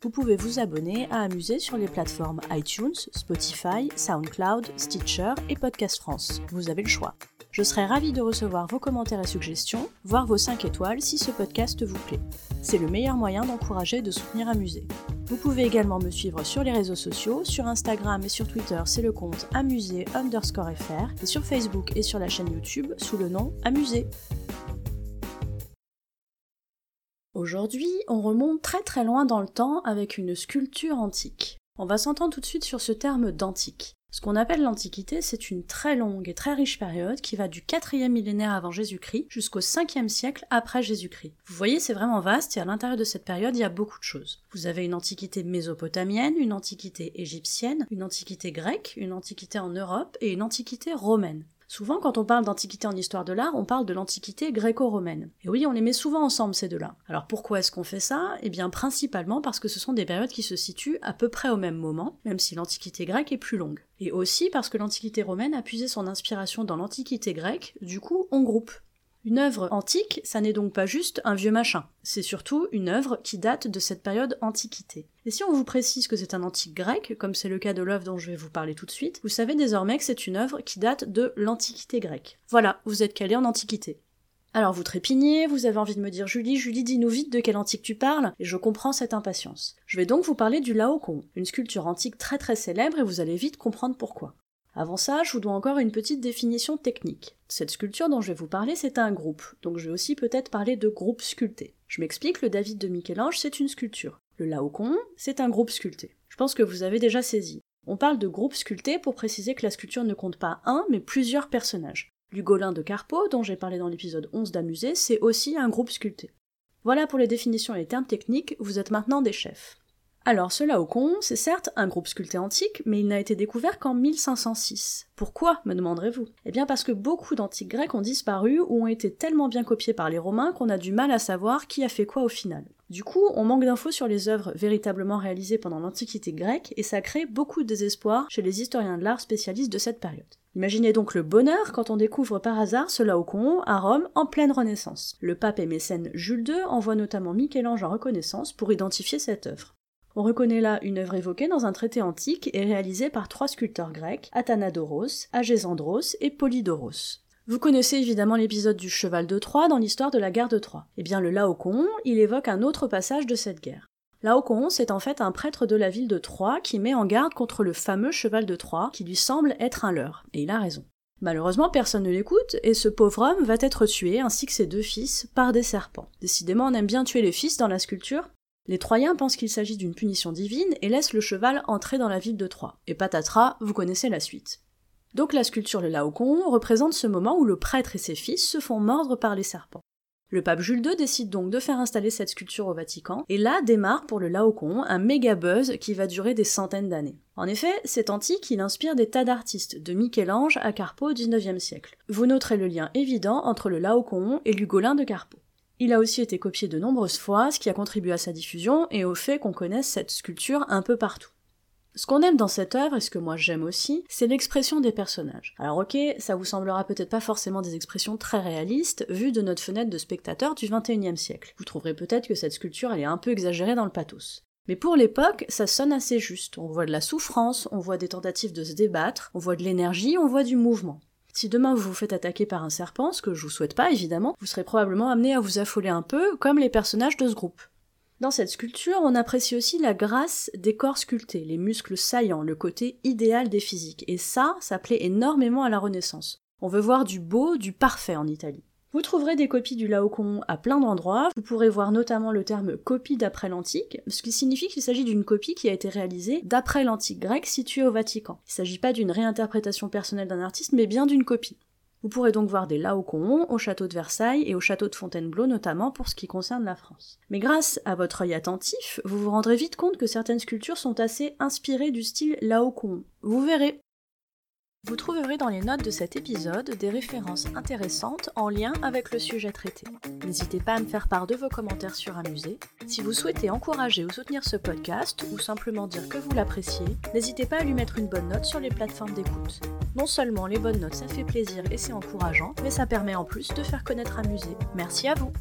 Vous pouvez vous abonner à Amuser sur les plateformes iTunes, Spotify, SoundCloud, Stitcher et Podcast France. Vous avez le choix. Je serai ravie de recevoir vos commentaires et suggestions, voire vos 5 étoiles si ce podcast vous plaît. C'est le meilleur moyen d'encourager et de soutenir Amuser. Vous pouvez également me suivre sur les réseaux sociaux, sur Instagram et sur Twitter c'est le compte amusé underscore fr, et sur Facebook et sur la chaîne YouTube sous le nom Amuser. Aujourd'hui, on remonte très très loin dans le temps avec une sculpture antique. On va s'entendre tout de suite sur ce terme d'antique. Ce qu'on appelle l'Antiquité, c'est une très longue et très riche période qui va du 4e millénaire avant Jésus-Christ jusqu'au 5e siècle après Jésus-Christ. Vous voyez, c'est vraiment vaste et à l'intérieur de cette période, il y a beaucoup de choses. Vous avez une Antiquité mésopotamienne, une Antiquité égyptienne, une Antiquité grecque, une Antiquité en Europe et une Antiquité romaine. Souvent, quand on parle d'antiquité en histoire de l'art, on parle de l'antiquité gréco-romaine. Et oui, on les met souvent ensemble, ces deux-là. Alors pourquoi est-ce qu'on fait ça? Eh bien, principalement parce que ce sont des périodes qui se situent à peu près au même moment, même si l'antiquité grecque est plus longue. Et aussi parce que l'antiquité romaine a puisé son inspiration dans l'antiquité grecque, du coup, on groupe. Une œuvre antique, ça n'est donc pas juste un vieux machin, c'est surtout une œuvre qui date de cette période antiquité. Et si on vous précise que c'est un antique grec, comme c'est le cas de l'œuvre dont je vais vous parler tout de suite, vous savez désormais que c'est une œuvre qui date de l'antiquité grecque. Voilà, vous êtes calé en antiquité. Alors vous trépignez, vous avez envie de me dire Julie, Julie, dis-nous vite de quelle antique tu parles, et je comprends cette impatience. Je vais donc vous parler du Laocoon, une sculpture antique très très célèbre et vous allez vite comprendre pourquoi. Avant ça, je vous dois encore une petite définition technique. Cette sculpture dont je vais vous parler, c'est un groupe, donc je vais aussi peut-être parler de groupe sculpté. Je m'explique, le David de Michel-Ange, c'est une sculpture. Le Laocoon, c'est un groupe sculpté. Je pense que vous avez déjà saisi. On parle de groupe sculpté pour préciser que la sculpture ne compte pas un, mais plusieurs personnages. L'Ugolin de Carpo, dont j'ai parlé dans l'épisode 11 d'Amusé, c'est aussi un groupe sculpté. Voilà pour les définitions et les termes techniques, vous êtes maintenant des chefs. Alors, ce Laocoon, c'est certes un groupe sculpté antique, mais il n'a été découvert qu'en 1506. Pourquoi, me demanderez-vous? Eh bien parce que beaucoup d'antiques grecs ont disparu ou ont été tellement bien copiés par les Romains qu'on a du mal à savoir qui a fait quoi au final. Du coup, on manque d'infos sur les œuvres véritablement réalisées pendant l'Antiquité grecque, et ça crée beaucoup de désespoir chez les historiens de l'art spécialistes de cette période. Imaginez donc le bonheur quand on découvre par hasard ce Laocoon à Rome en pleine Renaissance. Le pape et mécène Jules II envoie notamment Michel-Ange en reconnaissance pour identifier cette œuvre. On reconnaît là une œuvre évoquée dans un traité antique et réalisée par trois sculpteurs grecs, Athanadoros, Agésandros et Polydoros. Vous connaissez évidemment l'épisode du cheval de Troie dans l'histoire de la guerre de Troie. Eh bien le Laocoon, il évoque un autre passage de cette guerre. Laocoon, c'est en fait un prêtre de la ville de Troie qui met en garde contre le fameux cheval de Troie qui lui semble être un leurre. Et il a raison. Malheureusement, personne ne l'écoute, et ce pauvre homme va être tué, ainsi que ses deux fils, par des serpents. Décidément, on aime bien tuer les fils dans la sculpture, les Troyens pensent qu'il s'agit d'une punition divine et laissent le cheval entrer dans la ville de Troie. Et patatras, vous connaissez la suite. Donc la sculpture Le Laocoon représente ce moment où le prêtre et ses fils se font mordre par les serpents. Le pape Jules II décide donc de faire installer cette sculpture au Vatican, et là démarre pour le Laocoon un méga buzz qui va durer des centaines d'années. En effet, cet antique, il inspire des tas d'artistes, de Michel-Ange à Carpo au XIXe siècle. Vous noterez le lien évident entre le Laocoon et l'Ugolin de Carpo. Il a aussi été copié de nombreuses fois, ce qui a contribué à sa diffusion et au fait qu'on connaisse cette sculpture un peu partout. Ce qu'on aime dans cette œuvre, et ce que moi j'aime aussi, c'est l'expression des personnages. Alors ok, ça vous semblera peut-être pas forcément des expressions très réalistes, vues de notre fenêtre de spectateur du 21e siècle. Vous trouverez peut-être que cette sculpture elle est un peu exagérée dans le pathos. Mais pour l'époque, ça sonne assez juste. On voit de la souffrance, on voit des tentatives de se débattre, on voit de l'énergie, on voit du mouvement. Si demain vous vous faites attaquer par un serpent, ce que je vous souhaite pas évidemment, vous serez probablement amené à vous affoler un peu, comme les personnages de ce groupe. Dans cette sculpture, on apprécie aussi la grâce des corps sculptés, les muscles saillants, le côté idéal des physiques, et ça, ça plaît énormément à la Renaissance. On veut voir du beau, du parfait en Italie. Vous trouverez des copies du Laocoon à plein d'endroits, vous pourrez voir notamment le terme copie d'après l'antique, ce qui signifie qu'il s'agit d'une copie qui a été réalisée d'après l'antique grec situé au Vatican. Il ne s'agit pas d'une réinterprétation personnelle d'un artiste, mais bien d'une copie. Vous pourrez donc voir des Laocoons au château de Versailles et au château de Fontainebleau notamment pour ce qui concerne la France. Mais grâce à votre œil attentif, vous vous rendrez vite compte que certaines sculptures sont assez inspirées du style Laocoon. Vous verrez, Vous trouverez dans les notes de cet épisode des références intéressantes en lien avec le sujet traité. N'hésitez pas à me faire part de vos commentaires sur Amusé. Si vous souhaitez encourager ou soutenir ce podcast ou simplement dire que vous l'appréciez, n'hésitez pas à lui mettre une bonne note sur les plateformes d'écoute. Non seulement les bonnes notes ça fait plaisir et c'est encourageant, mais ça permet en plus de faire connaître Amusé. Merci à vous